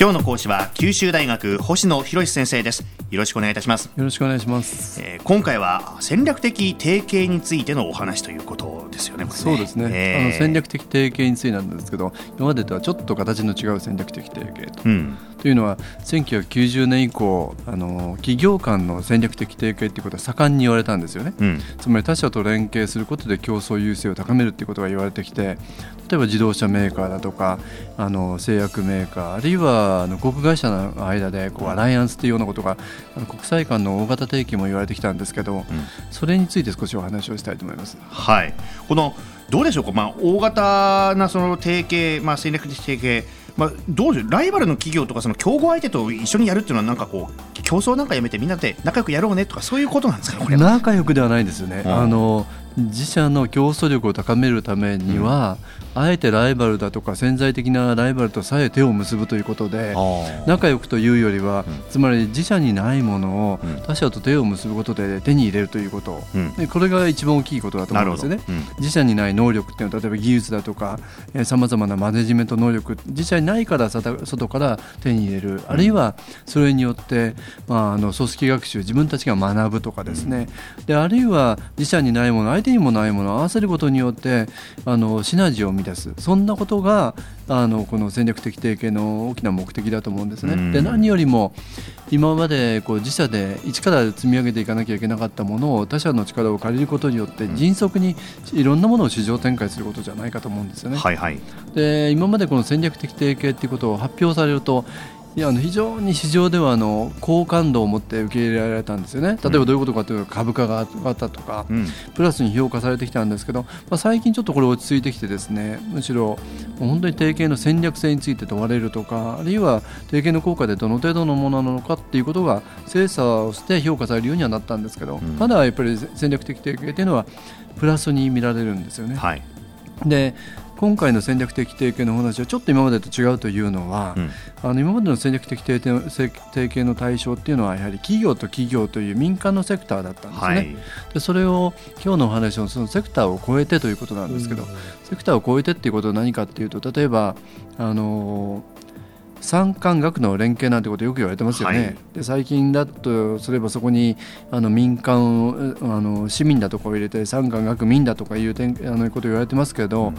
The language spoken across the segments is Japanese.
今日の講師は九州大学星野博先生です。よろしくお願いいたします。よろしくお願いします、えー、今回は戦略的提携についてのお話ということですよね、ね、そうですね、えー、あの戦略的提携についてなんですけど今までとはちょっと形の違う戦略的提携と、うん、というのは1990年以降あの企業間の戦略的提携ということは盛んに言われたんですよね、うん、つまり他社と連携することで競争優勢を高めるということが言われてきて例えば自動車メーカーだとかあの製薬メーカーあるいはあの航空会社の間でこうアライアンスというようなことがあの国際間の大型提携も言われてきたんですけど、うん、それについて少しお話をしたいと思います。はい。このどうでしょうか、まあ、大型なその提携、まあ、戦略的提携まあ、どうでライバルの企業とかその競合相手と一緒にやるっていうのはなんかこう競争なんかやめてみんなで仲良くやろうねとかそういうことなんですかね仲良くではないですよね、うん、あの自社の競争力を高めるためには、うん、あえてライバルだとか潜在的なライバルとさえ手を結ぶということで仲良くというよりは、うん、つまり自社にないものを他社と手を結ぶことで手に入れるということ、でこれが一番大きいことだと思うんですよね。自社にない能力っていうのは例えば技術だとかさまざまなマネジメント能力自社にないから外から手に入れる。あるいはそれによって、まあ、あの組織学習自分たちが学ぶとかですね。であるいは自社にないもの相手にもないものを合わせることによってあのシナジーを生み出すそんなことがあのこの戦略的提携の大きな目的だと思うんですね。で何よりも今までこう自社で一から積み上げていかなきゃいけなかったものを他社の力を借りることによって迅速にいろんなものを市場展開することじゃないかと思うんですよね。はいはい、で今までこの戦略的提携っていうことを発表されるといやあの非常に市場ではあの好感度を持って受け入れられたんですよね、例えばどういうことかというと株価が上がったとか、うん、プラスに評価されてきたんですけど、まあ、最近ちょっとこれ落ち着いてきてですねむしろ本当に提携の戦略性について問われるとかあるいは提携の効果でどの程度のものなのかっていうことが精査をして評価されるようにはなったんですけど、うん、まだやっぱり戦略的提携というのはプラスに見られるんですよね。はい。で今回の戦略的提携の話はちょっと今までと違うというのは、うん、あの今までの戦略的提携の対象っていうのはやはり企業と企業という民間のセクターだったんですね。はい、でそれを今日のお話のそのセクターを超えてということなんですけど、うん、セクターを超えてっていうことは何かっていうと例えばあの産官学の連携なんてことよく言われてますよね、はい、で最近だとすればそこにあの民間あの市民だとかを入れて産官学民だとかいう点あのこと言われてますけど、うん、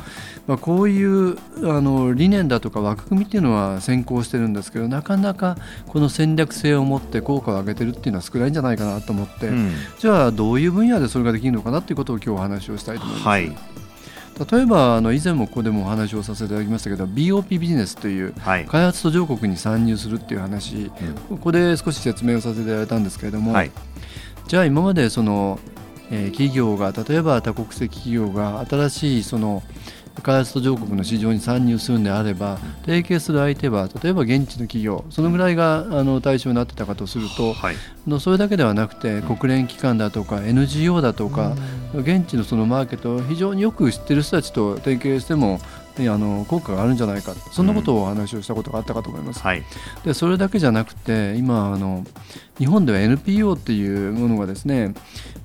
まあ、こういうあの理念だとか枠組みっていうのは先行してるんですけどなかなかこの戦略性を持って効果を上げてるっていうのは少ないんじゃないかなと思って、うん、じゃあどういう分野でそれができるのかなっていうことを今日お話をしたいと思います。はい例えばあの以前もここでもお話をさせていただきましたけど BOP ビジネスという開発途上国に参入するっていう話、はい、ここで少し説明をさせていただいたんですけれども、はい、じゃあ今までその、えー、企業が例えば多国籍企業が新しいその開発途上国の市場に参入するんであれば提携する相手は例えば現地の企業そのぐらいがあの対象になってたかとすると、はい、それだけではなくて国連機関だとか NGO だとか現地のそのマーケットを非常によく知ってる人たちと提携してもあの効果があるんじゃないかそんなことをお話をしたことがあったかと思います。うんはい、でそれだけじゃなくて今あの日本では NPO っていうものがですね、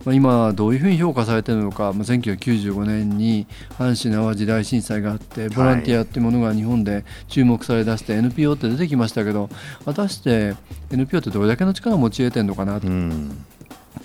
まあ、今どういうふうに評価されているのか、まあ、1995年に阪神・淡路大震災があってボランティアっていうものが日本で注目されだして NPO って出てきましたけど果たして NPO ってどれだけの力を持ち得てるのかなと。うん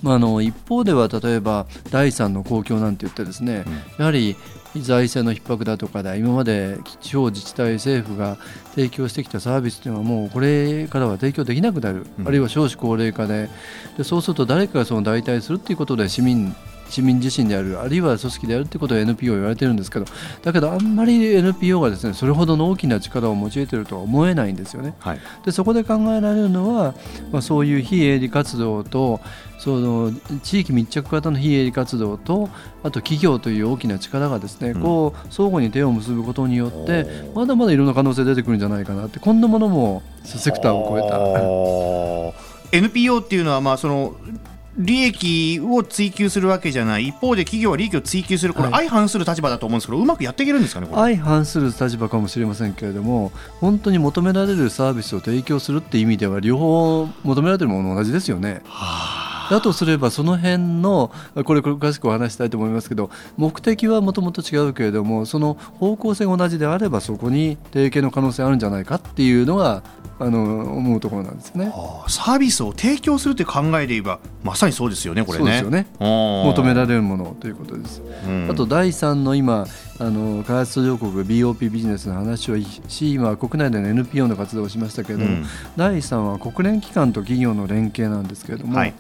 まあ、あの一方では例えば第三の公共なんて言ってですね、やはり財政の逼迫だとかで今まで地方自治体政府が提供してきたサービスというのはもうこれからは提供できなくなる、うん、あるいは少子高齢化で。でそうすると誰かがその代替するということで市民市民自身であるあるいは組織であるということを NPO 言われてるんですけどだけどあんまり NPO がですねそれほどの大きな力を用いているとは思えないんですよね。はい、でそこで考えられるのは、まあ、そういう非営利活動とその地域密着型の非営利活動とあと企業という大きな力がですね、うん、こう相互に手を結ぶことによってまだまだいろんな可能性出てくるんじゃないかなってこんなものもセクターを超えた。NPO っていうのはまあその利益を追求するわけじゃない。一方で企業は利益を追求するこれ相反する立場だと思うんですけど、はい、うまくやっていけるんですかね相反する立場かもしれませんけれども本当に求められるサービスを提供するっていう意味では両方求められてるもの同じですよね。はあだとすればその辺のこれ詳しくお話したいと思いますけど目的はもともと違うけれどもその方向性が同じであればそこに提携の可能性あるんじゃないかっていうのがあの思うところなんですね。サービスを提供するという考えで言えばまさにそうですよねこれね。そうですよね求められるものということです。うん、あと第3の今あの開発途上国 BOP ビジネスの話をし今国内での NPO の活動をしましたけれども、うん、第3は国連機関と企業の連携なんですけれども、はい、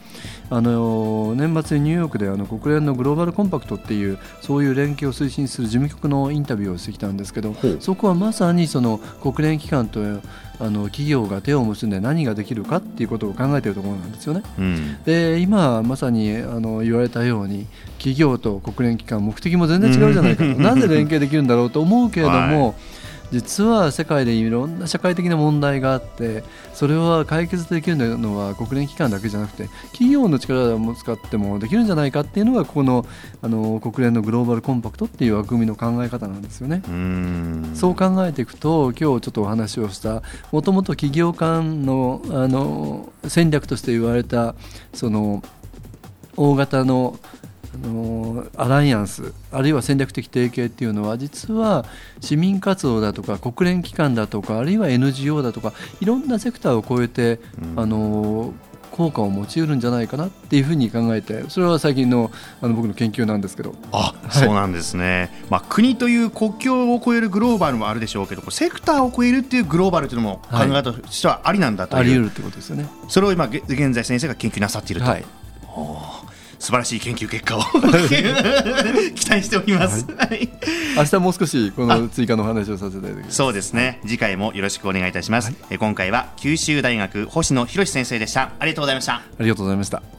あの年末にニューヨークであの国連のグローバルコンパクトっていうそういう連携を推進する事務局のインタビューをしてきたんですけどそこはまさにその国連機関とあの企業が手を結んで何ができるかっていうことを考えているところなんですよね。うん、で今まさにあの言われたように企業と国連機関目的も全然違うじゃないかと、な ぜ連携できるんだろうと思うけれども、はい実は世界でいろんな社会的な問題があってそれは解決できるのは国連機関だけじゃなくて企業の力を使ってもできるんじゃないかっていうのがここのあの国連のグローバルコンパクトっていう枠組みの考え方なんですよね。そう考えていくと今日ちょっとお話をしたもともと企業間のあの戦略として言われたその大型のあのアライアンスあるいは戦略的提携っていうのは実は市民活動だとか国連機関だとかあるいは NGO だとかいろんなセクターを超えて、うん、あの効果を持ちうるんじゃないかなっていうふうに考えてそれは最近のあの僕の研究なんですけど。あ、はい、そうなんですね、まあ、国という国境を越えるグローバルもあるでしょうけどセクターを越えるっていうグローバルというのも考え方としてはありなんだという、はい、あり得るってことですよね。それを今現在先生が研究なさっていると。はい素晴らしい研究結果を。期待しております、はい、明日もう少しこの追加の話をさせていただきます。そうですね。次回もよろしくお願いいたします、はい、今回は九州大学星野博先生でした。ありがとうございました。ありがとうございました